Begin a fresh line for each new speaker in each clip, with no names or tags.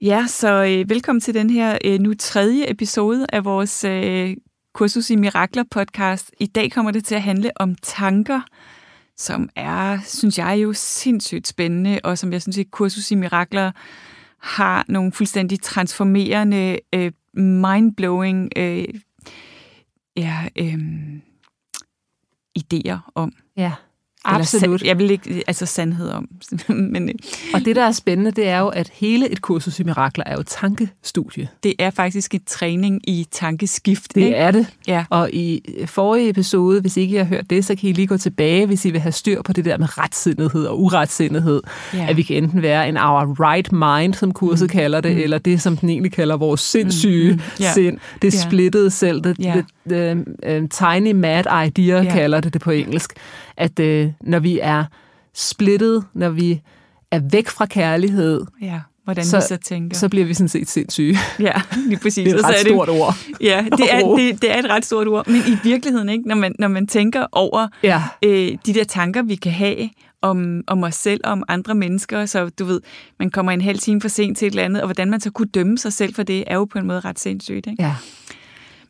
Ja, så øh, velkommen til den her øh, nu tredje episode af vores øh, Kursus i Mirakler podcast. I dag kommer det til at handle om tanker, som er, synes jeg jo, sindssygt spændende, og som jeg synes, at Kursus i Mirakler har nogle fuldstændig transformerende, øh, mindblowing øh, ja, øh, idéer om.
Ja. Absolut.
jeg vil ikke, altså sandhed om. Men,
øh, og det, der er spændende, det er jo, at hele et kursus i mirakler er jo tankestudie.
Det er faktisk en træning i tankeskift.
Det
ikke?
er det. Ja. Og i forrige episode, hvis ikke I har hørt det, så kan I lige gå tilbage, hvis I vil have styr på det der med retsindighed og uretsindighed. Ja. At vi kan enten være en our right mind, som kurset mm. kalder det, mm. eller det, som den egentlig kalder vores sindssyge mm. mm. Yeah. sind. Det yeah. splittede selv. Det, yeah. the, the, uh, tiny mad idea yeah. kalder det det på engelsk at øh, når vi er splittet, når vi er væk fra kærlighed,
ja, hvordan så, vi så tænker.
Så bliver vi sådan set sindssyge.
Ja, lige præcis.
Det er et ret er det, stort ord.
Ja, det er, det, det er et ret stort ord. Men i virkeligheden, ikke, når, man, når man tænker over ja. øh, de der tanker, vi kan have om, om os selv og om andre mennesker, så du ved, man kommer en halv time for sent til et eller andet, og hvordan man så kunne dømme sig selv for det, er jo på en måde ret sindssygt. Ikke?
Ja.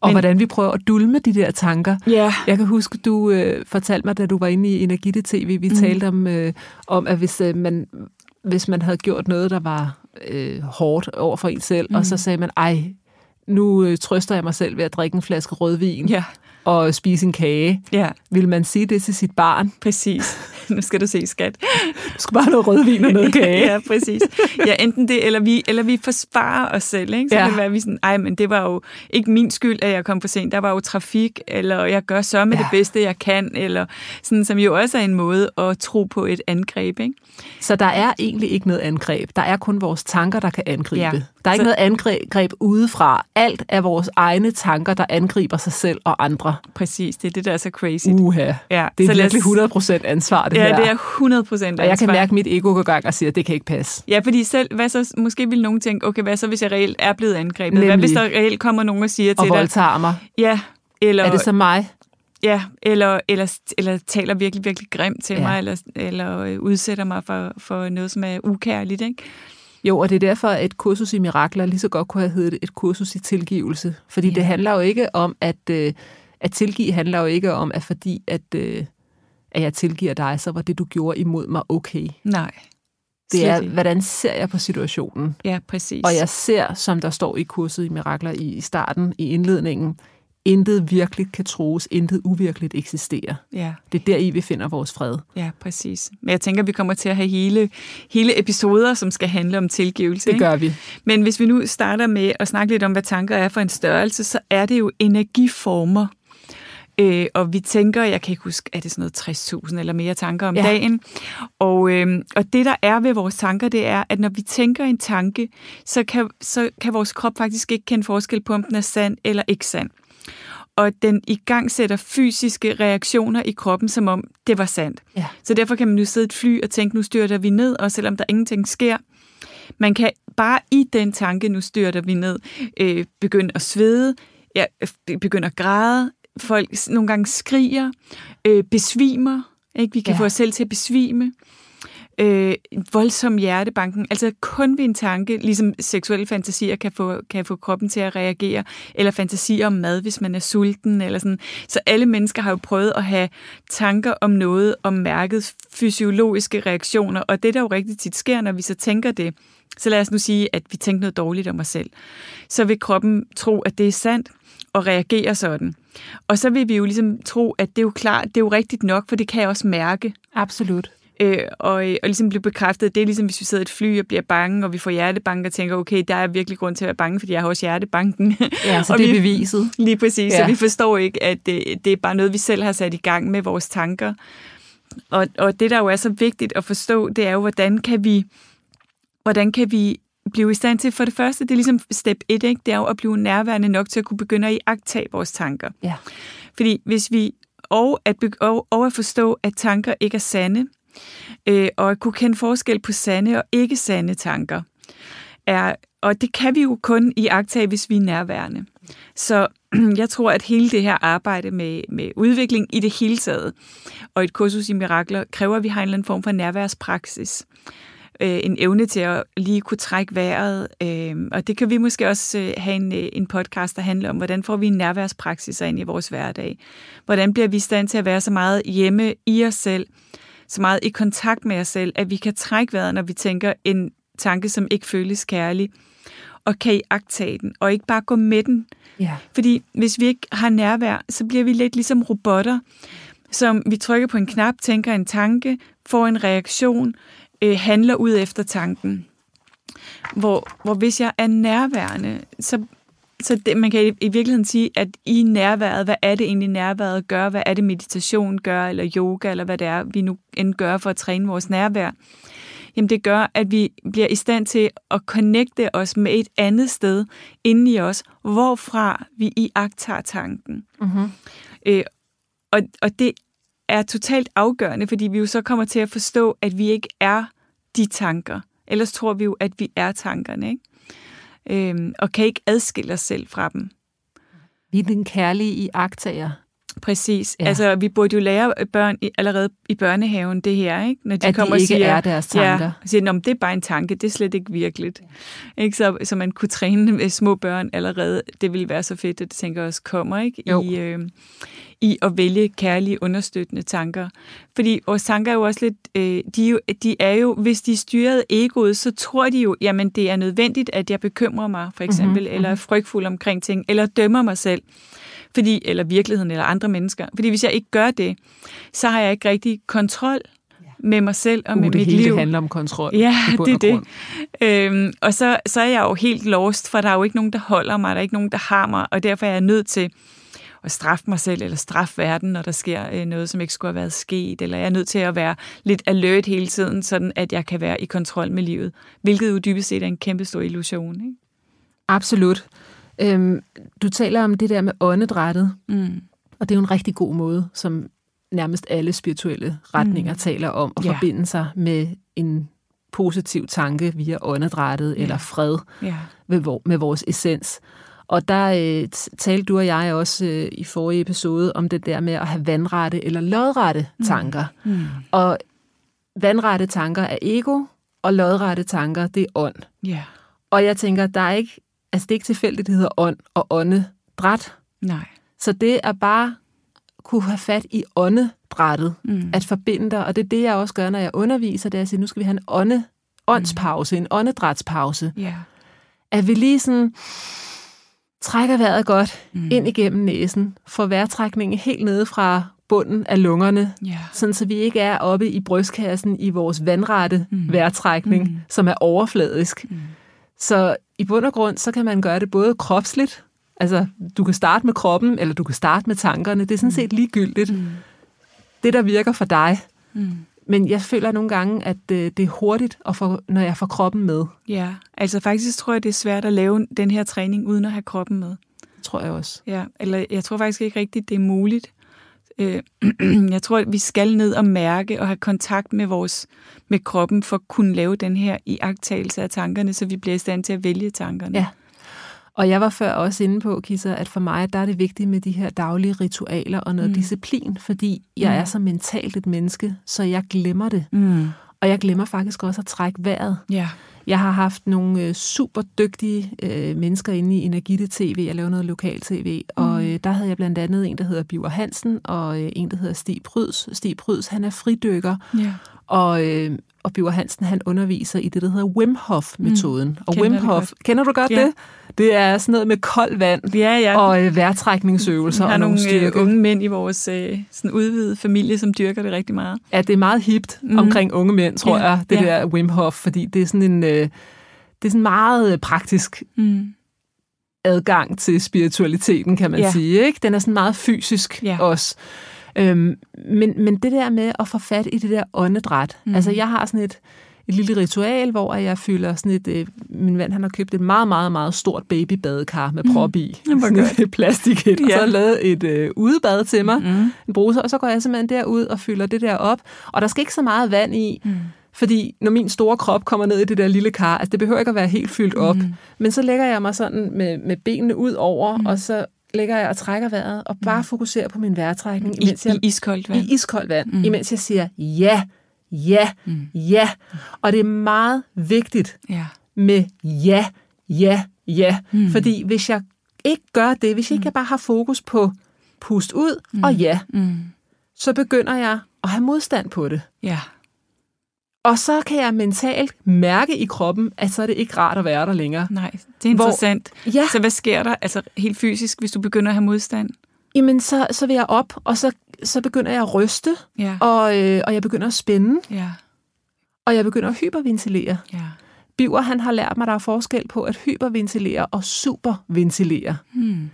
Og hvordan vi prøver at dulme de der tanker.
Ja.
Jeg kan huske, du øh, fortalte mig, da du var inde i Energite TV, vi mm. talte om, øh, om at hvis, øh, man, hvis man havde gjort noget, der var øh, hårdt over for en selv, mm. og så sagde man, ej, nu øh, trøster jeg mig selv ved at drikke en flaske rødvin.
Ja
og spise en kage.
Ja.
Vil man sige det til sit barn?
Præcis. Nu skal du se, skat.
Du skal bare have noget rødvin og noget kage.
ja, præcis. Ja, enten det, eller vi, eller vi forsvarer os selv. Ikke? Så ja. kan det være, vi sådan, ej, men det var jo ikke min skyld, at jeg kom for sent. Der var jo trafik, eller jeg gør så med ja. det bedste, jeg kan, eller sådan, som jo også er en måde at tro på et angreb. Ikke?
Så der er egentlig ikke noget angreb. Der er kun vores tanker, der kan angribe. Ja. Der er ikke så... noget angreb udefra. Alt er vores egne tanker, der angriber sig selv og andre.
Præcis, det er det, der er så crazy.
Uha, ja. det er så virkelig 100% ansvar, det
ja,
her.
Ja, det er 100% ansvar.
Og jeg kan mærke, at mit ego går gang og siger, at det kan ikke passe.
Ja, fordi selv, hvad så, måske vil nogen tænke, okay, hvad så, hvis jeg reelt er blevet angrebet? Nemlig. Hvad hvis der reelt kommer nogen og siger
og
til dig...
Og voldtager mig.
Ja, eller...
Er det så mig?
Ja, eller, eller, eller taler virkelig, virkelig grimt til ja. mig, eller, eller øh, udsætter mig for, for noget, som er ukærligt, ikke?
Jo, og det er derfor, at et kursus i mirakler lige så godt kunne have heddet et kursus i tilgivelse. Fordi ja. det handler jo ikke om, at, øh, at tilgive handler jo ikke om, at fordi at, øh, at jeg tilgiver dig, så var det, du gjorde imod mig okay.
Nej.
Det er, hvordan ser jeg på situationen?
Ja, præcis.
Og jeg ser, som der står i kurset i Mirakler i starten, i indledningen, intet virkeligt kan troes, intet uvirkeligt eksisterer.
Ja.
Det er der i, vi finder vores fred.
Ja, præcis. Men jeg tænker, vi kommer til at have hele, hele episoder, som skal handle om tilgivelse.
Det
ikke?
gør vi.
Men hvis vi nu starter med at snakke lidt om, hvad tanker er for en størrelse, så er det jo energiformer. Øh, og vi tænker, jeg kan ikke huske, er det sådan noget 60.000 eller mere tanker om ja. dagen. Og, øh, og det, der er ved vores tanker, det er, at når vi tænker en tanke, så kan, så kan vores krop faktisk ikke kende forskel på, om den er sand eller ikke sand og den i gang sætter fysiske reaktioner i kroppen, som om det var sandt.
Ja.
Så derfor kan man jo sidde et fly og tænke, nu styrter vi ned, og selvom der ingenting sker. Man kan bare i den tanke, nu styrter vi ned, øh, begynde at svede, ja, begynde at græde, folk nogle gange skriger, øh, besvimer, ikke? vi kan ja. få os selv til at besvime, øh, voldsom hjertebanken. Altså kun ved en tanke, ligesom seksuelle fantasier kan få, kan få kroppen til at reagere, eller fantasier om mad, hvis man er sulten. Eller sådan. Så alle mennesker har jo prøvet at have tanker om noget, om mærket fysiologiske reaktioner, og det der jo rigtig tit sker, når vi så tænker det, så lad os nu sige, at vi tænker noget dårligt om os selv. Så vil kroppen tro, at det er sandt, og reagere sådan. Og så vil vi jo ligesom tro, at det er jo klart, det er jo rigtigt nok, for det kan jeg også mærke.
Absolut.
Øh, og, og ligesom blive bekræftet, det er ligesom, hvis vi sidder i et fly og bliver bange, og vi får hjertebanken og tænker, okay, der er virkelig grund til at være bange, fordi jeg har også hjertebanken.
Ja, så
og
det er
vi,
beviset.
Lige præcis,
Ja.
så vi forstår ikke, at det, det er bare noget, vi selv har sat i gang med vores tanker. Og, og det, der jo er så vigtigt at forstå, det er jo, hvordan kan vi, hvordan kan vi blive i stand til, for det første, det er ligesom step 1, ikke? det er jo at blive nærværende nok til at kunne begynde at iagtage vores tanker.
Ja.
Fordi hvis vi, og at, og, og at forstå, at tanker ikke er sande, øh, og at kunne kende forskel på sande og ikke sande tanker, er, og det kan vi jo kun i hvis vi er nærværende. Så jeg tror, at hele det her arbejde med, med udvikling i det hele taget, og et kursus i mirakler, kræver, at vi har en eller anden form for nærværspraksis. Øh, en evne til at lige kunne trække vejret. Øh, og det kan vi måske også øh, have en, øh, en podcast, der handler om, hvordan får vi en nærværspraksis ind i vores hverdag. Hvordan bliver vi i stand til at være så meget hjemme i os selv, så meget i kontakt med os selv, at vi kan trække vejret, når vi tænker en tanke, som ikke føles kærlig, og kan i agtage den, og ikke bare gå med den.
Ja.
Fordi hvis vi ikke har nærvær, så bliver vi lidt ligesom robotter, som vi trykker på en knap, tænker en tanke, får en reaktion, øh, handler ud efter tanken. Hvor, hvor hvis jeg er nærværende, så, så det, man kan i, i virkeligheden sige, at i nærværet, hvad er det egentlig nærværet gør? Hvad er det meditation gør, eller yoga, eller hvad det er, vi nu end gør for at træne vores nærvær? Jamen det gør, at vi bliver i stand til at connecte os med et andet sted inde i os, hvorfra vi i tager tanken.
Mm-hmm.
Øh, og, og det er totalt afgørende, fordi vi jo så kommer til at forstå, at vi ikke er de tanker. Ellers tror vi jo, at vi er tankerne, ikke? Øhm, og kan ikke adskille os selv fra dem.
Vi er den kærlige i agtager.
Præcis.
Ja.
Ja. Altså, vi burde jo lære børn i, allerede i børnehaven det her, ikke? Når de
At de
kommer
ikke
og siger,
er deres tanker.
Ja, og siger, "Nå, men det er bare en tanke, det er slet ikke virkeligt. Ikke? Så, så man kunne træne med små børn allerede. Det ville være så fedt, at det tænker også kommer, ikke?
Jo.
I, øh, I at vælge kærlige, understøttende tanker. Fordi vores tanker er jo også lidt, øh, de, er jo, de er jo, hvis de er styret egoet, så tror de jo, jamen det er nødvendigt, at jeg bekymrer mig, for eksempel, mm-hmm. eller er frygtfuld omkring ting, eller dømmer mig selv fordi, eller virkeligheden, eller andre mennesker. Fordi hvis jeg ikke gør det, så har jeg ikke rigtig kontrol med mig selv og
Uh,
med
det
mit
hele
liv.
det handler om kontrol.
Ja, det er det. Øhm, og så, så er jeg jo helt lost, for der er jo ikke nogen, der holder mig, der er ikke nogen, der har mig, og derfor er jeg nødt til at straffe mig selv, eller straffe verden, når der sker øh, noget, som ikke skulle have været sket, eller jeg er nødt til at være lidt alert hele tiden, sådan at jeg kan være i kontrol med livet, hvilket jo dybest set er en kæmpe stor illusion. Ikke?
Absolut. Øhm, du taler om det der med åndedrættet,
Mm.
og det er jo en rigtig god måde, som nærmest alle spirituelle retninger mm. taler om, at
Ja.
forbinde sig med en positiv tanke via åndedrættet
Ja.
eller fred
Ja.
med, med vores essens. Og der øh, talte du og jeg også øh, i forrige episode om det der med at have vandrette eller lodrette tanker.
Mm.
Og vandrette tanker er ego, og lodrette tanker, det er ånd.
Ja.
Og jeg tænker, der er ikke, altså det er ikke tilfældigt, det hedder ånd og åndedræt.
Nej.
Så det er bare kunne have fat i åndedrættet,
Mm.
at forbinde dig. Og det er det, jeg også gør, når jeg underviser, det er at sige, nu skal vi have en ånde, åndspause, en åndedrætspause.
Ja.
At vi lige sådan trækker vejret godt
Mm.
ind igennem næsen, får vejrtrækningen helt nede fra bunden af lungerne,
Ja.
sådan så vi ikke er oppe i brystkassen i vores vandrette mm. vejrtrækning,
Mm.
som er overfladisk.
Mm.
Så i bund og grund, så kan man gøre det både kropsligt, altså du kan starte med kroppen, eller du kan starte med tankerne, det er sådan set ligegyldigt.
Mm.
Det, der virker for dig.
Mm.
Men jeg føler nogle gange, at øh, det er hurtigt, at få, når jeg får kroppen med.
Ja, altså faktisk tror jeg, det er svært at lave den her træning uden at have kroppen med.
Tror jeg også.
Ja, eller jeg tror faktisk ikke rigtigt, det er muligt. Øh, jeg tror, at vi skal ned og mærke og have kontakt med vores med kroppen for at kunne lave den her iagtagelse af tankerne, så vi bliver i stand til at vælge tankerne.
Ja. Og jeg var før også inde på, Kisser, at for mig, der er det vigtigt med de her daglige ritualer og noget mm. disciplin, fordi jeg er så mentalt et menneske, så jeg glemmer det.
Mm.
Og jeg glemmer faktisk også at trække vejret.
Ja.
Jeg har haft nogle øh, super dygtige øh, mennesker inde i Energite TV. Jeg lavede noget lokal tv, mm. og øh, der havde jeg blandt andet en, der hedder Biver Hansen, og øh, en, der hedder Stig Pryds. Stig Pryds, han er fridykker,
Ja.
og, øh, og Biver Hansen, han underviser i det, der hedder Wim Hof-metoden. Mm. Og Wim Hof, kender du godt
Ja.
det? Det er sådan noget med koldt vand
Ja, ja.
og øh, vejrtrækningsøvelser
Vi har
og nogle
øh,
styrke.
unge mænd i vores øh, sådan udvidede familie, som dyrker det rigtig meget.
Ja, det er meget hipt mm. omkring unge mænd, tror
Ja,
jeg, det
ja.
der Wim Hof, fordi det er sådan en... Øh, det er sådan meget øh, praktisk
Mm.
adgang til spiritualiteten, kan man
Ja.
sige. Ikke? Den er sådan meget fysisk
ja.
også. Øhm, men, men det der med at få fat i det der åndedræt. Mm. Altså, jeg har sådan et, et lille ritual, hvor jeg fylder sådan et... Øh, min mand, han har købt et meget, meget, meget stort babybadekar med prop i.
Mm.
Sådan
godt.
et plastik et. Og
Ja.
så har jeg lavet et øh, udebad til mig,
Mm.
en bruser, og så går jeg simpelthen derud og fylder det der op. Og der skal ikke så meget vand i,
Mm.
fordi når min store krop kommer ned i det der lille kar, altså det behøver ikke at være helt fyldt op,
mm.
men så lægger jeg mig sådan med, med benene ud over, mm. og så lægger jeg og trækker vejret, og bare fokuserer på min vejrtrækning,
I,
imens jeg,
I iskoldt vand.
i iskoldt vand, mm. imens jeg siger ja, ja, mm. ja. Og det er meget vigtigt
Ja.
med ja, ja, ja. Mm. Fordi hvis jeg ikke gør det, hvis jeg ikke bare har fokus på pust ud mm. og ja,
Mm.
så begynder jeg at have modstand på det.
Ja.
Og så kan jeg mentalt mærke i kroppen, at så er det ikke rart at være der længere.
Nej, det er interessant.
Ja,
Så hvad sker der altså helt fysisk, hvis du begynder at have modstand?
jamen så, så vil jeg op, og så, så begynder jeg at ryste,
Ja.
og, øh, og jeg begynder at spænde,
Ja.
og jeg begynder at hyperventilere.
Ja.
Biver, han har lært mig, at der er forskel på at hyperventilere og superventilere.
Mm.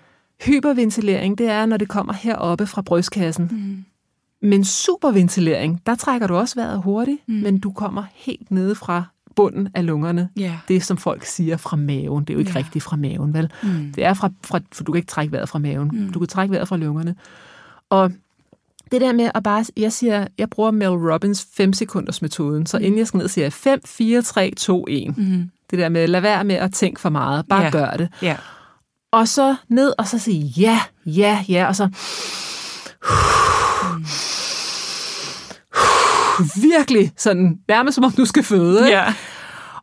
Hyperventilering, det er, når det kommer heroppe fra brystkassen.
Mm.
Men superventilering, der trækker du også vejret hurtigt,
Mm.
mm. men du kommer helt nede fra bunden af lungerne.
Ja.
Det, som folk siger fra maven, det er jo ikke
ja.
rigtigt fra maven, vel?
Mm.
Det er fra, fra, for du kan ikke trække vejret fra maven.
Mm.
Mm. Du kan trække vejret fra lungerne. Og det der med at bare, jeg siger, jeg bruger Mel Robbins 5 sekunders metoden, så inden jeg skal ned, siger jeg 5, 4, 3, 2, 1.
Mm.
Det der med, lad være med at tænke for meget, bare
ja.
gør det.
Ja.
Og så ned, og så sige ja, ja, ja, og så virkelig sådan, nærmest som om du skal føde.
Ja.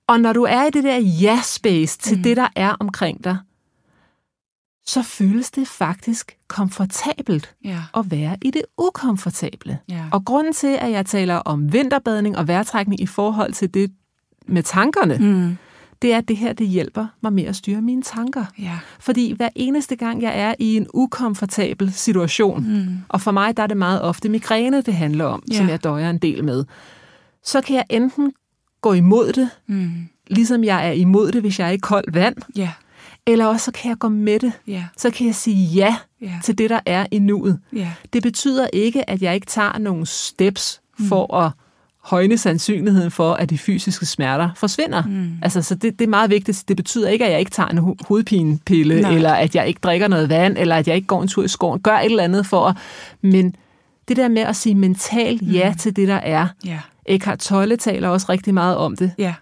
Og når du er i det der ja-space til mm. det, der er omkring dig, så føles det faktisk komfortabelt
Ja.
at være i det ukomfortable.
Ja.
Og grunden til, at jeg taler om vinterbadning og vejrtrækning i forhold til det med tankerne, mm.
Mm.
det er, at det her det hjælper mig med at styre mine tanker.
Ja.
Fordi hver eneste gang, jeg er i en ukomfortabel situation,
Mm.
og for mig der er det meget ofte migræne, det handler om,
Ja.
som jeg døjer en del med, så kan jeg enten gå imod det,
Mm.
ligesom jeg er imod det, hvis jeg er i koldt vand,
Ja.
eller også så kan jeg gå med det.
Ja.
Så kan jeg sige ja
Ja.
til det, der er i nuet.
Ja.
Det betyder ikke, at jeg ikke tager nogle steps for at højne sandsynligheden for, at de fysiske smerter forsvinder.
Mm.
Altså, så det, det er meget vigtigt. Det betyder ikke, at jeg ikke tager en ho- hovedpinepille,
Nej.
eller at jeg ikke drikker noget vand, eller at jeg ikke går en tur i skoven. Gør et eller andet for at... Men det der med at sige mentalt ja til det, der er.
Ja.
Eckhart Tolle taler også rigtig meget om det.
Ja.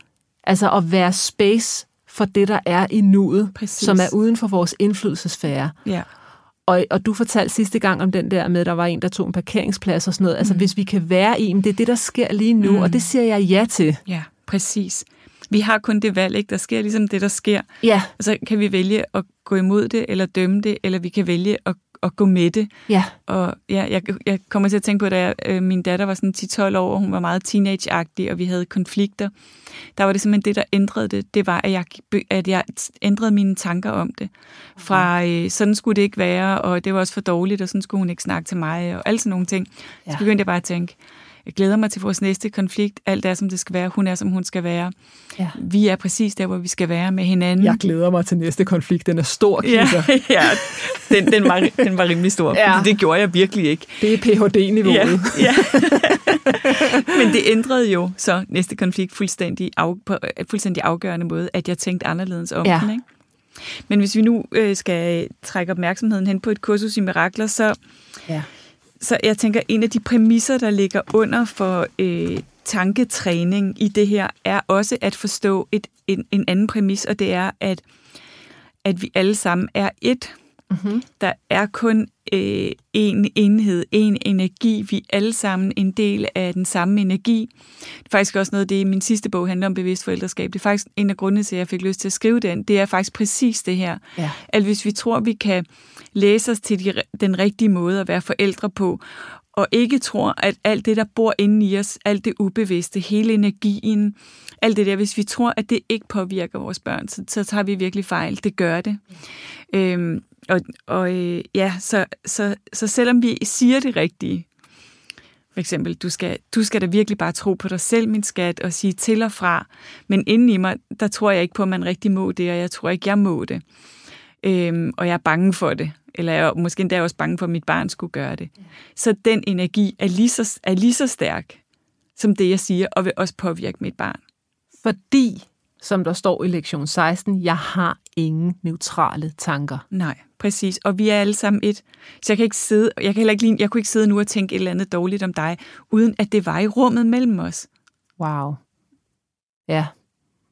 Altså at være space for det, der er i nuet,
Præcis.
som er uden for vores indflydelsesfære.
Ja.
Og, og du fortalte sidste gang om den der med, at der var en, der tog en parkeringsplads og sådan noget. Altså, hvis vi kan være i, det er det, der sker lige nu, mm. og det siger jeg ja til.
Ja. Præcis. Vi har kun det valg, ikke? Der sker ligesom det, der sker.
Ja,
Og så kan vi vælge at gå imod det, eller dømme det, eller vi kan vælge at, at gå med det.
ja,
Og ja, jeg, jeg kommer til at tænke på, da jeg, øh, min datter var sådan 10-12 år, og hun var meget teenage-agtig, og vi havde konflikter. Der var det simpelthen det, der ændrede det. Det var, at jeg, at jeg ændrede mine tanker om det. Fra øh, sådan skulle det ikke være, og det var også for dårligt, og sådan skulle hun ikke snakke til mig, og alle sådan nogle ting.
Ja.
Så begyndte jeg bare at tænke, jeg glæder mig til vores næste konflikt. Alt er, som det skal være. Hun er, som hun skal være.
ja.
Vi er præcis der, hvor vi skal være med hinanden.
Jeg glæder mig til næste konflikt. Den er stor,
Ja,
Kika.
ja. Den, den, var, den var rimelig stor.
Ja.
Ja. Det gjorde jeg virkelig ikke.
Det er Ph.D.-niveauet.
Ja, ja. Men det ændrede jo så næste konflikt fuldstændig, af, på en fuldstændig afgørende måde, at jeg tænkte anderledes om
Ja.
den. Ikke? Men hvis vi nu øh, skal trække opmærksomheden hen på et kursus i mirakler, så,
Ja.
Så jeg tænker, en af de præmisser, der ligger under for øh, tanketræning i det her, er også at forstå et, en, en anden præmis, og det er, at, at vi alle sammen er et.
Mm-hmm.
Der er kun øh, en enhed, en energi. Vi er alle sammen en del af den samme energi. Det er faktisk også noget af det, min sidste bog handler om bevidst forældreskab. Det er faktisk en af grundene til, at jeg fik lyst til at skrive den. Det er faktisk præcis det her. Ja. At hvis vi tror, vi kan læse os til de, den rigtige måde at være forældre på, og ikke tror, at alt det, der bor inde i os, alt det ubevidste, hele energien, alt det der, hvis vi tror, at det ikke påvirker vores børn, så, så tager vi virkelig fejl. Det gør det. Øhm, og og øh, ja, så, så, så selvom vi siger det rigtige, for eksempel, du skal, du skal da virkelig bare tro på dig selv, min skat, og sige til og fra. Men inden i mig, der tror jeg ikke på, at man rigtig må det, og jeg tror ikke, jeg må det. Øhm, og jeg er bange for det. Eller jeg er måske endda også bange for, at mit barn skulle gøre det. Så den energi er lige så, er lige så stærk, som det, jeg siger, og vil også påvirke mit barn.
Fordi, som der står i lektion 16, jeg har ingen neutrale tanker.
Nej, præcis. Og vi er alle sammen et. Så jeg kan ikke sidde, jeg kan heller ikke, jeg kunne ikke sidde nu og tænke et eller andet dårligt om dig, uden at det var i rummet mellem os.
Wow. Ja.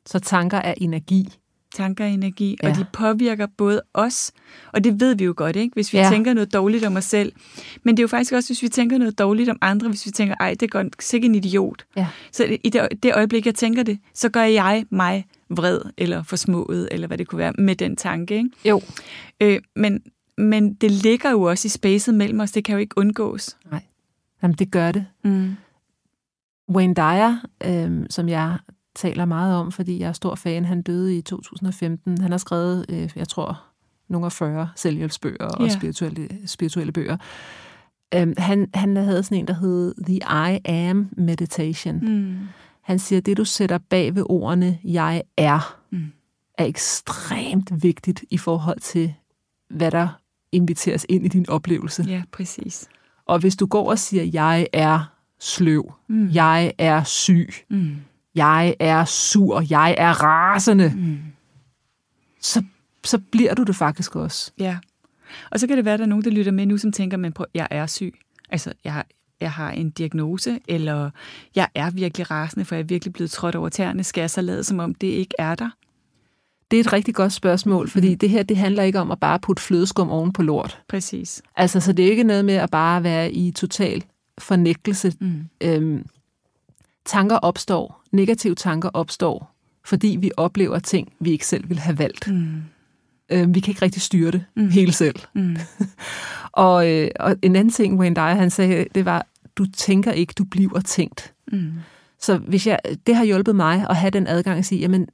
Så tanker er energi
tanker og energi, ja. og de påvirker både os, og det ved vi jo godt, ikke? hvis vi ja. tænker noget dårligt om os selv. Men det er jo faktisk også, hvis vi tænker noget dårligt om andre, hvis vi tænker, ej, det går sikkert en idiot. Ja. Så i det, det øjeblik, jeg tænker det, så gør jeg mig vred, eller forsmået, eller hvad det kunne være, med den tanke. Ikke?
Jo.
Øh, men, men det ligger jo også i spacet mellem os, det kan jo ikke undgås.
Nej, Jamen, det gør det. Mm. Wayne Dyer, øh, som jeg taler meget om, fordi jeg er stor fan. Han døde i 2015. Han har skrevet, øh, jeg tror, nogle af 40 selvhjælpsbøger og yeah. spirituelle, spirituelle bøger. Um, han, han havde sådan en, der hed The I Am Meditation. Mm. Han siger, at det du sætter bag ved ordene, jeg er, mm. er ekstremt vigtigt i forhold til, hvad der inviteres ind i din oplevelse.
Ja, præcis.
Og hvis du går og siger, jeg er sløv, mm. jeg er syg, mm jeg er sur, jeg er rasende, mm. så, så bliver du det faktisk også.
Ja. Og så kan det være, at der er nogen, der lytter med nu, som tænker, men jeg er syg. Altså, jeg har, jeg har en diagnose, eller jeg er virkelig rasende, for jeg er virkelig blevet trådt over tæerne. Skal jeg så lade, som om det ikke er der?
Det er et rigtig godt spørgsmål, fordi mm. det her, det handler ikke om at bare putte flødeskum oven på lort.
Præcis.
Altså, så det er ikke noget med at bare være i total fornægtelse. Mm. Øhm, tanker opstår, negative tanker opstår, fordi vi oplever ting, vi ikke selv vil have valgt. Mm. Øh, vi kan ikke rigtig styre det mm. hele selv. Mm. og, øh, og en anden ting, Wayne Dyer, han sagde, det var, du tænker ikke, du bliver tænkt. Mm. Så hvis jeg, det har hjulpet mig at have den adgang at sige, jamen,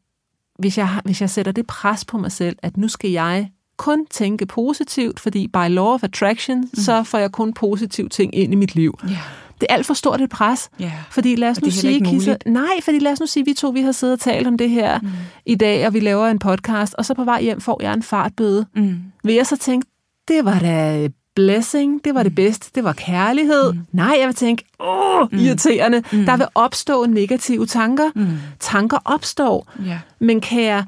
hvis jeg, hvis jeg sætter det pres på mig selv, at nu skal jeg kun tænke positivt, fordi by law of attraction, mm. så får jeg kun positive ting ind i mit liv. Yeah det er alt for stort et pres. Yeah. Fordi lad os nu sige, Kisser, nej, fordi lad os nu sige, vi to vi har siddet og talt om det her mm. i dag, og vi laver en podcast, og så på vej hjem får jeg en fartbøde. Mm. Vil jeg så tænke, det var da blessing, det var det mm. bedste, det var kærlighed. Mm. Nej, jeg vil tænke, åh, mm. irriterende. Mm. Der vil opstå negative tanker. Mm. Tanker opstår. Yeah. Men kan jeg,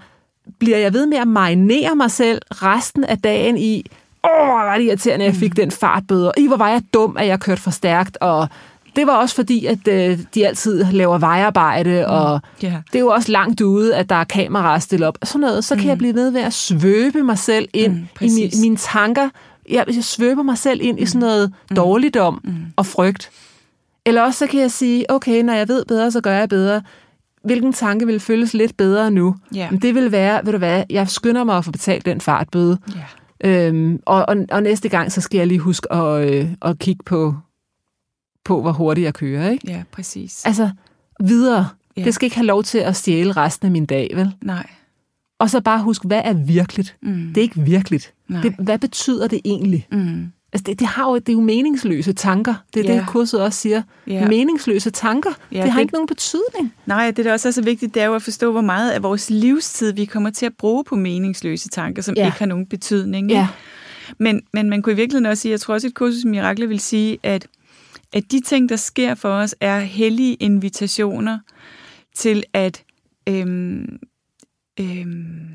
bliver jeg ved med at marinere mig selv resten af dagen i, åh, hvor var det irriterende, at jeg fik mm. den fartbøde, og i, hvor var jeg dum, at jeg kørte for stærkt, og det var også fordi, at øh, de altid laver vejarbejde, mm. og yeah. det er jo også langt ude, at der er kameraer stillet op. Sådan noget, så kan mm. jeg blive ved med at svøbe mig selv ind mm, i mi, mine tanker. Jeg, jeg svøber mig selv ind mm. i sådan noget mm. dårligdom mm. og frygt. Eller også så kan jeg sige, okay, når jeg ved bedre, så gør jeg bedre. Hvilken tanke vil føles lidt bedre nu? Yeah. Men det vil være, ved du hvad, jeg skynder mig at få betalt den fartbøde. Yeah. Øhm, og, og, og næste gang, så skal jeg lige huske at, øh, at kigge på, på, hvor hurtigt jeg kører. Ikke?
Ja, præcis.
Altså, videre. Ja. Det skal ikke have lov til at stjæle resten af min dag, vel?
Nej.
Og så bare husk, hvad er virkeligt? Mm. Det er ikke virkeligt. Det, hvad betyder det egentlig? Mm. Altså, det, det, har jo, det er jo meningsløse tanker. Det er yeah. det, kurset også siger. Yeah. Meningsløse tanker. Yeah, det har det, ikke nogen betydning.
Nej, det der også er så vigtigt, det er jo at forstå, hvor meget af vores livstid, vi kommer til at bruge på meningsløse tanker, som yeah. ikke har nogen betydning. Yeah. Men, men man kunne i virkeligheden også sige, jeg tror også, et kursus Mirakler vil sige, at, at de ting, der sker for os, er hellige invitationer til at øhm, øhm,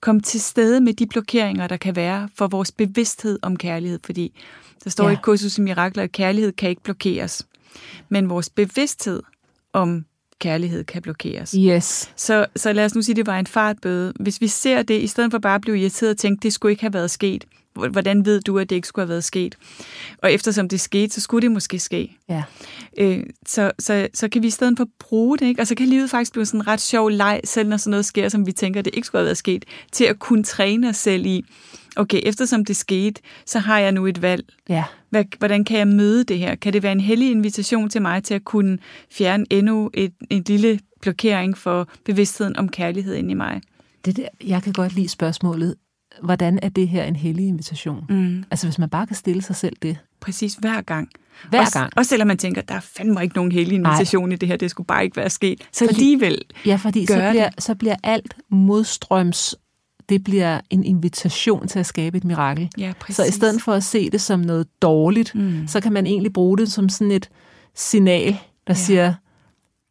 komme til stede med de blokeringer, der kan være for vores bevidsthed om kærlighed, fordi der står ja. i kursus i mirakler, at kærlighed kan ikke blokeres, men vores bevidsthed om kærlighed kan blokeres.
Yes.
Så, så lad os nu sige, at det var en fartbøde. Hvis vi ser det, i stedet for bare at blive irriteret og tænke, det skulle ikke have været sket, hvordan ved du, at det ikke skulle have været sket? Og eftersom det skete, så skulle det måske ske.
Ja.
Øh, så, så, så kan vi i stedet for bruge det, ikke? og så kan livet faktisk blive sådan en ret sjov leg, selv når sådan noget sker, som vi tænker, det ikke skulle have været sket, til at kunne træne os selv i, okay, eftersom det skete, så har jeg nu et valg.
Ja.
Hvad, hvordan kan jeg møde det her? Kan det være en hellig invitation til mig til at kunne fjerne endnu et, et lille blokering for bevidstheden om kærlighed ind i mig?
Det der, jeg kan godt lide spørgsmålet, hvordan er det her en hellig invitation?
Mm.
Altså hvis man bare kan stille sig selv det.
Præcis hver gang.
Hver
også,
gang.
Også selvom man tænker, der er fandme ikke nogen hellig invitation Nej. i det her, det skulle bare ikke være sket. Så
Fordi-
alligevel,
Ja, fordi så bliver, så bliver alt modstrøms, det bliver en invitation til at skabe et mirakel.
ja, præcis.
Så i stedet for at se det som noget dårligt,
Mm.
så kan man egentlig bruge det som sådan et signal, der
Ja.
siger,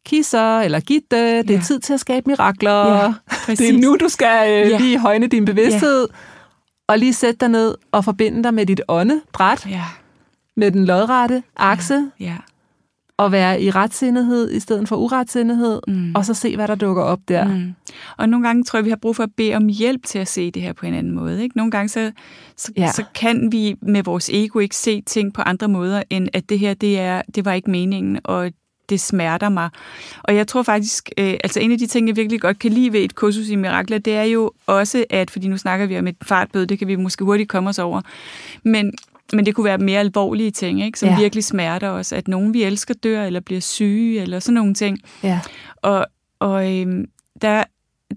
Kisser eller Gitte, det er
Ja.
tid til at skabe mirakler.
Ja,
det er nu, du skal øh,
Ja.
lige højne din bevidsthed, og lige sætte dig ned og forbinde dig med dit åndebræt,
Ja,
med den lodrette akse,
ja.
og være i retsindighed i stedet for uretsindighed,
Mm.
og så se, hvad der dukker op der.
Mm. Og nogle gange tror jeg, vi har brug for at bede om hjælp til at se det her på en anden måde. Ikke? Nogle gange så, så,
Ja.
ja. så kan vi med vores ego ikke se ting på andre måder, end at det her, det, er, det var ikke meningen, og det smerter mig. Og jeg tror faktisk, øh, altså en af de ting, jeg virkelig godt kan lide ved et kursus i mirakler, det er jo også, at, fordi nu snakker vi om et fartbøde, det kan vi måske hurtigt komme os over, men, men det kunne være mere alvorlige ting, ikke? som
Ja.
virkelig smerter os, at nogen vi elsker dør, eller bliver syge, eller sådan nogle ting.
Ja.
Og, og øhm, der,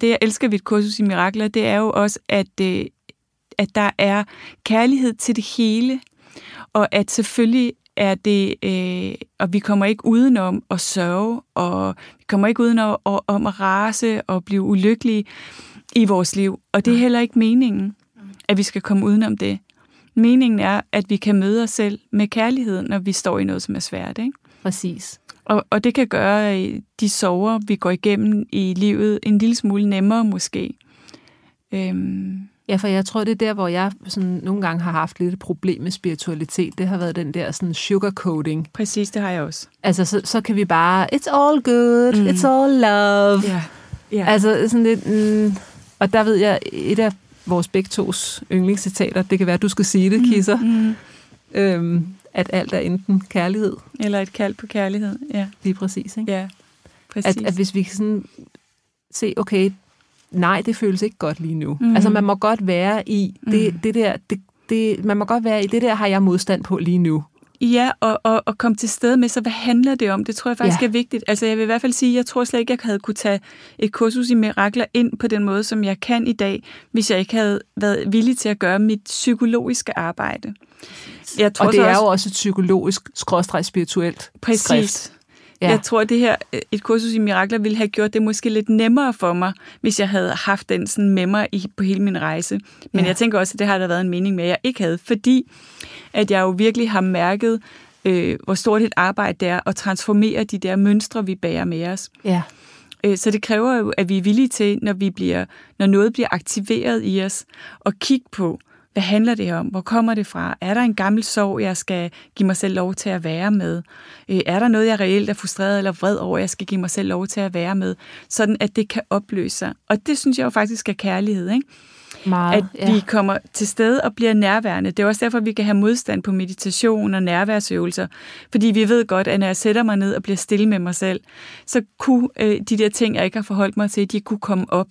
det, jeg elsker ved et kursus i mirakler, det er jo også, at, øh, at der er kærlighed til det hele, og at selvfølgelig er det, øh, og vi kommer ikke udenom at sørge, og vi kommer ikke udenom at, om at rase og blive ulykkelige i vores liv. Og det er heller ikke meningen, at vi skal komme udenom det. Meningen er, at vi kan møde os selv med kærlighed, når vi står i noget, som er svært. Ikke?
Præcis.
Og, og det kan gøre de sorger, vi går igennem i livet, en lille smule nemmere måske. Øhm,
Ja, for jeg tror, det er der, hvor jeg sådan, nogle gange har haft lidt et problem med spiritualitet. Det har været den der sådan sugarcoating.
præcis, det har jeg også.
Altså, så, så kan vi bare, it's all good, mm.
Mm.
it's all love.
Ja, ja.
Altså sådan lidt, mm, og der ved jeg, et af vores begge tos yndlingscitater, det kan være, at du skal sige det, Kisser,
Mm,
øhm, at alt er enten kærlighed,
eller et kald på kærlighed. Ja,
lige præcis. Ikke?
ja præcis.
At, at hvis vi kan sådan se, okay, nej, det føles ikke godt lige nu. Mm. Altså, man må godt være i det,
Mhm.
det der, det, det, man må godt være i det der, har jeg modstand på lige nu.
Ja, og, og, og komme til sted med, så hvad handler det om? Det tror jeg faktisk
Ja.
er vigtigt. Altså jeg vil i hvert fald sige, jeg tror slet ikke, jeg havde kunne tage et kursus i mirakler ind på den måde, som jeg kan i dag, hvis jeg ikke havde været villig til at gøre mit psykologiske arbejde. Jeg tror
Og det er
også,
jo også et psykologisk, skråstreg spirituelt
præcis.
skrift. Ja.
Jeg tror, at det her, øh, et kursus i mirakler ville have gjort det måske lidt nemmere for mig, hvis jeg havde haft den sådan med mig i, på hele min rejse. Men
Ja.
ja. jeg tænker også, at det har der været en mening med, at jeg ikke havde, fordi at jeg jo virkelig har mærket, øh, hvor stort et arbejde det er at transformere de der mønstre, vi bærer med os.
Ja.
Øh, Så det kræver jo, at vi er villige til, når, vi bliver, når noget bliver aktiveret i os, at kigge på, hvad handler det om? Hvor kommer det fra? Er der en gammel sorg, jeg skal give mig selv lov til at være med? Øh, Er der noget, jeg reelt er frustreret eller vred over, jeg skal give mig selv lov til at være med? Sådan, at det kan opløse sig. Og det synes jeg jo faktisk er kærlighed, ikke?
Meget.
at
ja.
vi kommer til stede og bliver nærværende. Det er også derfor, vi kan have modstand på meditation og nærværsøvelser. Fordi vi ved godt, at når jeg sætter mig ned og bliver stille med mig selv, så kunne øh, de der ting, jeg ikke har forholdt mig til, de kunne komme op.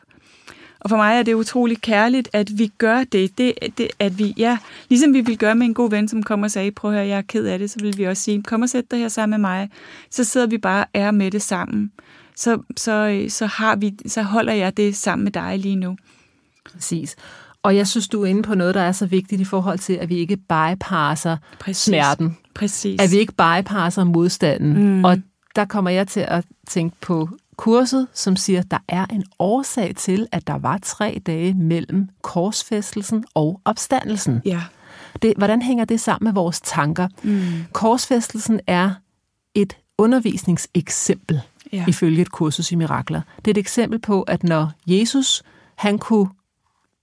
Og for mig er det utrolig kærligt, at vi gør det. det, det at vi, ja, ligesom vi vil gøre med en god ven, som kommer og sagde, prøv at høre, jeg er ked af det, så vil vi også sige, kom og sæt dig her sammen med mig. Så sidder vi bare og er med det sammen. Så, så, så, har vi, så holder jeg det sammen med dig lige nu.
Præcis. Og jeg synes, du er inde på noget, der er så vigtigt i forhold til, at vi ikke bypasser
Præcis.
smerten.
Præcis.
At vi ikke bypasser modstanden.
Mm.
Og der kommer jeg til at tænke på kurset, som siger, at der er en årsag til, at der var tre dage mellem korsfæstelsen og opstandelsen.
Ja.
Det, hvordan hænger det sammen med vores tanker?
Mm.
Korsfæstelsen er et undervisningseksempel,
Ja.
ifølge et kursus i mirakler. Det er et eksempel på, at når Jesus han kunne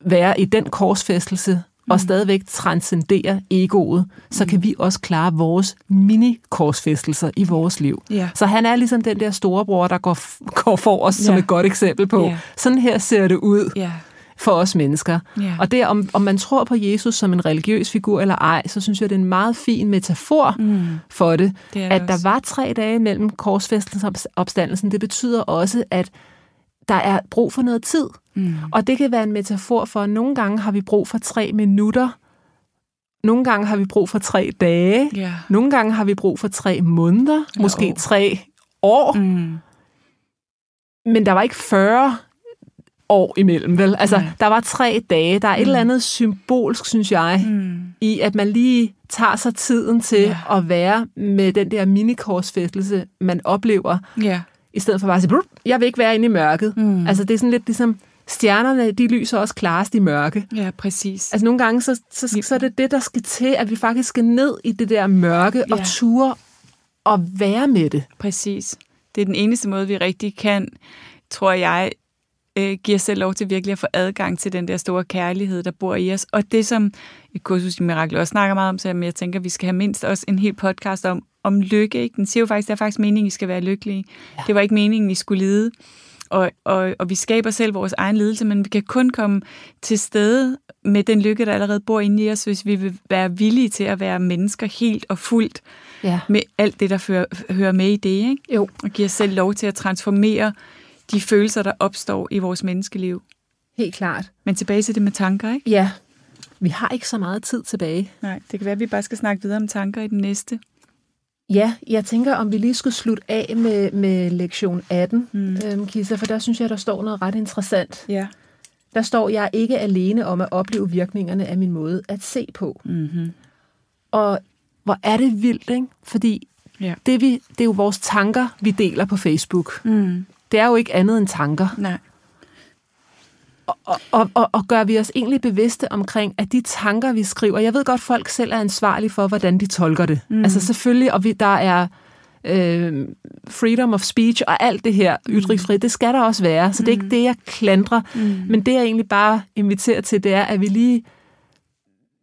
være i den korsfæstelse og
Mm.
stadigvæk transcendere egoet, så kan vi også klare vores mini-korsfæstelser i vores liv.
Ja.
Så han er ligesom den der storebror, der går, går for os som
Ja.
et godt eksempel på.
Ja.
Sådan her ser det ud.
Ja.
for os mennesker.
Ja.
Og det, om, om man tror på Jesus som en religiøs figur eller ej, så synes jeg, det er en meget fin metafor mm. for det.
Det det
at der
også.
var tre dage mellem korsfæstelsen og opstandelsen, det betyder også, at der er brug for noget tid. Mm. Og det kan være en metafor for, at nogle gange har vi brug for tre minutter, nogle gange har vi brug for tre dage,
Ja.
nogle gange har vi brug for tre måneder,
Eller
måske
år.
tre år, mm.
Mm.
men der var ikke 40 år imellem, vel? Altså,
Nej.
der var tre dage. Der er et eller andet symbolsk, synes jeg,
Mm.
i at man lige tager sig tiden til
Ja.
at være med den der minikorsfæstelse, man oplever,
Ja.
I stedet for bare at sige, "Brup, jeg vil ikke være inde i mørket.
Mm.
Altså, det er sådan lidt ligesom, stjernerne, de lyser også klarest i mørke.
Ja, præcis.
Altså, nogle gange, så, så, så er det det, der skal til, at vi faktisk skal ned i det der mørke og
Ja.
ture og være med det.
Præcis. Det er den eneste måde, vi rigtig kan, tror jeg, øh, give os selv lov til virkelig at få adgang til den der store kærlighed, der bor i os. Og det, som et kursus i Mirakel også snakker meget om, så jeg tænker, vi skal have mindst også en hel podcast om, om lykke. Ikke? Den siger jo faktisk, det er faktisk meningen, I skal være lykkelige. Ja. Det var ikke meningen, I skulle lide. Og, og, og vi skaber selv vores egen lidelse, men vi kan kun komme til stede med den lykke, der allerede bor inde i os, hvis vi vil være villige til at være mennesker helt og fuldt
Ja.
med alt det, der fører, hører med i det, ikke?
Jo.
og give os selv lov til at transformere de følelser, der opstår i vores menneskeliv.
Helt klart.
Men tilbage til det med tanker, ikke?
Ja. Vi har ikke så meget tid tilbage.
Nej, det kan være, at vi bare skal snakke videre om tanker i den næste.
Ja, jeg tænker, om vi lige skulle slutte af med, med lektion 18,
Mm.
øhm, Kisa, for der synes jeg, der står noget ret interessant.
Ja.
Der står, jeg er ikke alene om at opleve virkningerne af min måde at se på.
Mm-hmm.
Og hvor er det vildt, ikke? Fordi
Ja.
det, vi, det er jo vores tanker, vi deler på Facebook.
Mm.
Det er jo ikke andet end tanker.
Nej.
Og, og, og, og gør vi os egentlig bevidste omkring, at de tanker, vi skriver, jeg ved godt, folk selv er ansvarlige for, hvordan de tolker det. Mm. Altså selvfølgelig, og vi, der er øh, freedom of speech og alt det her, ytringsfrihed, det skal der også være. Så det er ikke det, jeg klandrer. Mm. Men det, jeg egentlig bare inviterer til, det er, at vi lige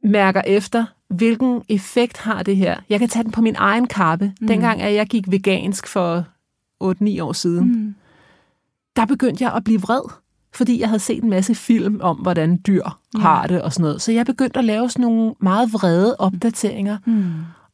mærker efter, hvilken effekt har det her. Jeg kan tage den på min egen kappe. Mm. Dengang, at jeg gik vegansk for 8-9 år siden,
Mm.
der begyndte jeg at blive vred, fordi jeg havde set en masse film om, hvordan dyr har det og sådan noget. Så jeg begyndte at lave sådan nogle meget vrede opdateringer,
Mm.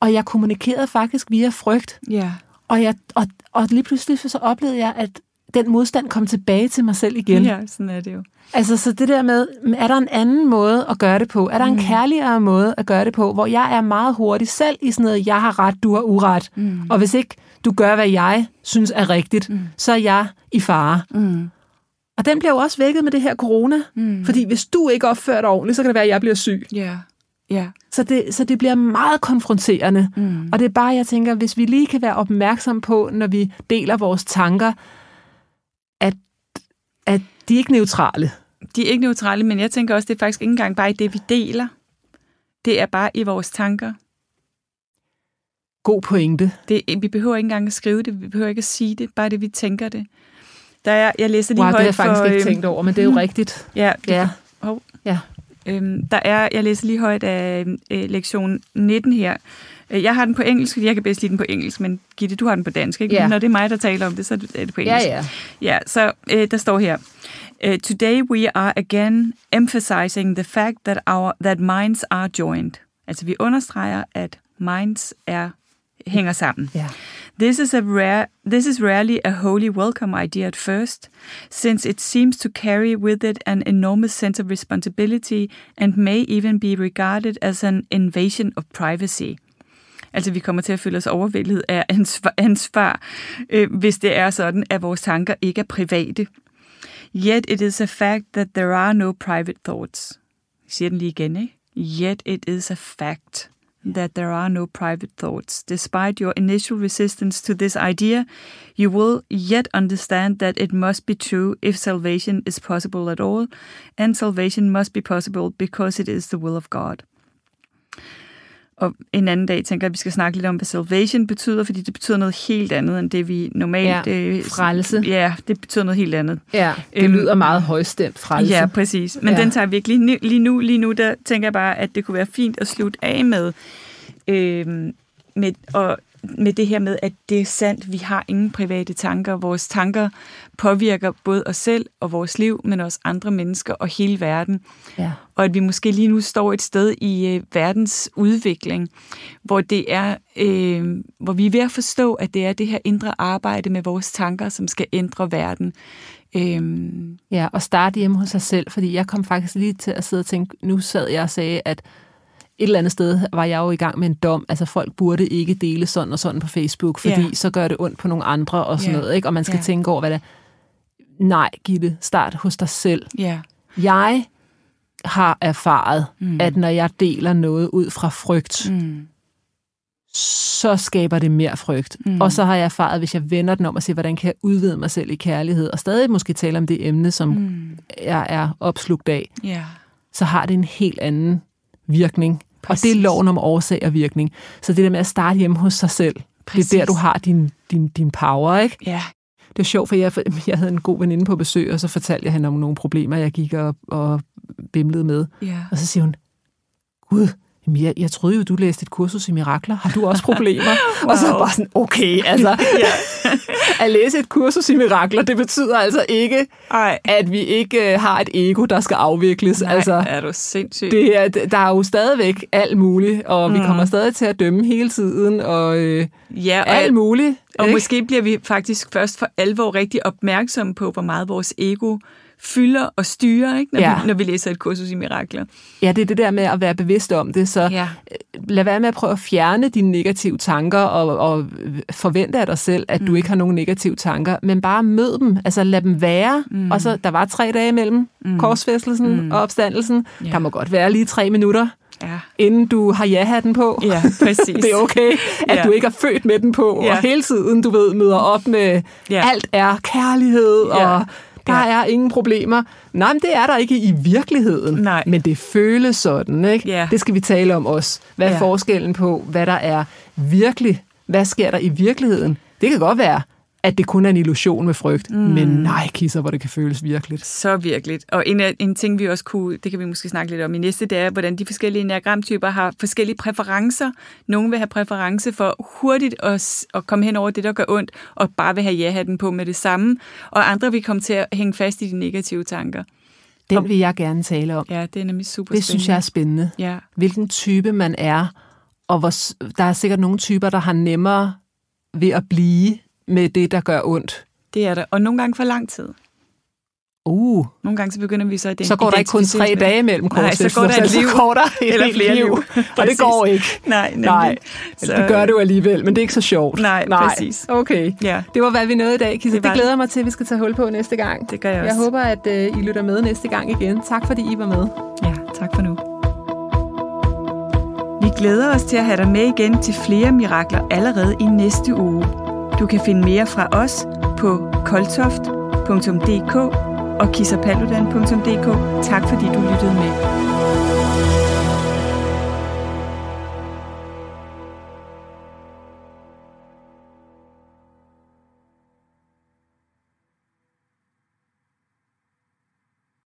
og jeg kommunikerede faktisk via frygt.
Ja.
Og, jeg, og, og lige pludselig så oplevede jeg, at den modstand kom tilbage til mig selv igen.
ja, sådan er det jo.
Altså, så det der med, er der en anden måde at gøre det på? Er der en kærligere måde at gøre det på, hvor jeg er meget hurtig selv i sådan noget, jeg har ret, du har uret.
Mm.
Og hvis ikke du gør, hvad jeg synes er rigtigt,
Mm.
så er jeg i fare.
Mm.
Og den bliver jo også vækket med det her corona.
Mm.
Fordi hvis du ikke opfører dig ordentligt, så kan det være, at jeg bliver syg.
Ja. Ja.
Så det, så det bliver meget konfronterende.
Mm.
Og det er bare, jeg tænker, hvis vi lige kan være opmærksom på, når vi deler vores tanker, at, at de er ikke neutrale.
De er ikke neutrale, men jeg tænker også, det er faktisk ikke engang bare i det, vi deler. Det er bare i vores tanker.
God pointe.
Det, vi behøver ikke engang at skrive det, vi behøver ikke at sige det, bare det, vi tænker det. Der er, jeg læser lige
Wow, det har
højt
jeg faktisk
for,
ikke
øhm,
tænkt over, men det er jo rigtigt.
Ja, det,
Ja.
Hov.
Ja.
Øhm, der er, jeg læser lige højt af øh, lektion 19 her. Øh, Jeg har den på engelsk, fordi jeg kan bedst lide den på engelsk, men Gitte, du har den på dansk, ikke?
Ja.
Når det er mig, der taler om det, så er det på engelsk.
ja.
Ja, så øh, der står her. Uh, today we are again emphasizing the fact that our that minds are joined. Altså vi understreger, at minds er hænger sammen.
ja.
This is a rare this is rarely a wholly welcome idea at first, since it seems to carry with it an enormous sense of responsibility and may even be regarded as an invasion of privacy. Altså, vi kommer til at føle os overvældet af ansvar, ansvar øh, hvis det er sådan, at vores tanker ikke er private. Yet it is a fact that there are no private thoughts. Jeg siger den lige igen, ikke? Yet it is a fact that there are no private thoughts. Despite your initial resistance to this idea, you will yet understand that it must be true if salvation is possible at all, and salvation must be possible because it is the will of God. Og en anden dag tænker jeg, at vi skal snakke lidt om, hvad salvation betyder, fordi det betyder noget helt andet, end det vi normalt...
Ja,
øh,
frelse.
Ja, det betyder noget helt andet.
ja. Det
Øhm,
lyder meget højstemt frelse.
Ja, præcis. Men
Ja.
den tager vi ikke lige nu, lige nu. Lige nu, der tænker jeg bare, at det kunne være fint at slutte af med, øh, med at, med det her med, at det er sandt, vi har ingen private tanker. Vores tanker påvirker både os selv og vores liv, men også andre mennesker og hele verden.
Ja.
Og at vi måske lige nu står et sted i øh, verdens udvikling, hvor det er, øh, hvor vi er ved at forstå, at det er det her indre arbejde med vores tanker, som skal ændre verden. Øh,
Ja, og starte hjemme hos sig selv, fordi jeg kom faktisk lige til at sidde og tænke, nu sad jeg og sagde, at et eller andet sted var jeg jo i gang med en dom, altså folk burde ikke dele sådan og sådan på Facebook, fordi
Ja.
så gør det ondt på nogle andre og sådan
Ja.
noget, ikke? og man skal
Ja.
tænke over, hvad det er. Nej, Gitte, start hos dig selv.
ja,
Jeg har erfaret, mm. at når jeg deler noget ud fra frygt,
mm,
så skaber det mere frygt. Mm. Og så har jeg erfaret, hvis jeg vender den om og siger, hvordan kan jeg udvide mig selv i kærlighed, og stadig måske tale om det emne, som mm. jeg er opslugt af,
ja,
så har det en helt anden virkning. Præcis. Og det er loven om årsag og virkning. Så det der med at starte hjemme hos sig selv,
Præcis.
det er der, du har din, din, din power, ikke?
ja,
Det er sjovt, for jeg, jeg havde en god veninde på besøg, og så fortalte jeg hende om nogle problemer, jeg gik og, og bimlede med.
ja.
Og så siger hun, Gud, jamen jeg, jeg troede jo, du læste et kursus i mirakler. Har du også problemer? wow. Og så bare sådan, okay, altså, at læse et kursus i mirakler, det betyder altså ikke,
Ej,
at vi ikke øh, har et ego, der skal afvikles.
nej,
altså,
er du sindssyg.
det er, der er jo stadigvæk alt muligt, og mm. vi kommer stadig til at dømme hele tiden, og øh,
ja, og,
alt muligt.
og
ikke?
måske bliver vi faktisk først for alvor rigtig opmærksomme på, hvor meget vores ego fylder og styrer, ikke? Når,
Ja.
vi, når vi læser et kursus i mirakler.
Ja, det er det der med at være bevidst om det, så
Ja.
lad være med at prøve at fjerne dine negative tanker og, og forvente af dig selv, at mm. du ikke har nogen negative tanker, men bare mød dem, altså lad dem være. Mm. Og så, der var tre dage mellem mm. korsfæstelsen mm. og opstandelsen.
Ja.
Der må godt være lige tre minutter,
Ja,
inden du har ja-hatten på.
ja præcis.
Det er okay, at
Ja.
du ikke er født med den på,
Ja.
og hele tiden, du ved, møder op med,
Ja.
alt er kærlighed,
Ja.
og der
Ja.
er ingen problemer. Nej, men det er der ikke i virkeligheden.
Nej.
Men det føles sådan, ikke?
Ja.
Det skal vi tale om også. Hvad er
Ja.
forskellen på, hvad der er virkelig? Hvad sker der i virkeligheden? Det kan godt være, at det kun er en illusion med frygt, mm. men nej, kisser, hvor det kan føles virkeligt.
Så virkeligt. Og en, af- en ting, vi også kunne, det kan vi måske snakke lidt om i næste, det er, hvordan de forskellige enagramtyper har forskellige præferencer. Nogle vil have præference for hurtigt at, at komme hen over det, der gør ondt, og bare vil have ja-hatten på med det samme. Og andre vil komme til at hænge fast i de negative tanker.
Den vil jeg gerne tale om.
Ja, det er nemlig super
Det synes jeg er spændende.
Ja,
Hvilken type man er, og hvor, der er sikkert nogle typer, der har nemmere ved at blive med det, der gør ondt.
det er der. Og nogle gange for lang tid.
Uh,
Nogle gange så begynder vi så at
så går der ikke kun tre dage mellem
Nej, så går der et liv.
så går der et
Eller flere liv.
Og det går ikke.
Nej, nemlig.
Nej,
Så-
det gør det jo alligevel, men det er ikke så sjovt.
Nej, præcis.
Okay.
Ja,
Det var, hvad vi nåede i dag, Kisse.
Det
Det,
var
det glæder jeg mig til, at vi skal tage hul på næste gang.
det gør jeg
Jeg
også.
håber, at øh, I lytter med næste gang igen. Tak, fordi I var med.
Ja, tak for nu. Vi glæder os til at have dig med igen til flere mirakler allerede i næste uge. Du kan finde mere fra os på koltoft.dk og kissapaludan.dk. Tak fordi du lyttede med.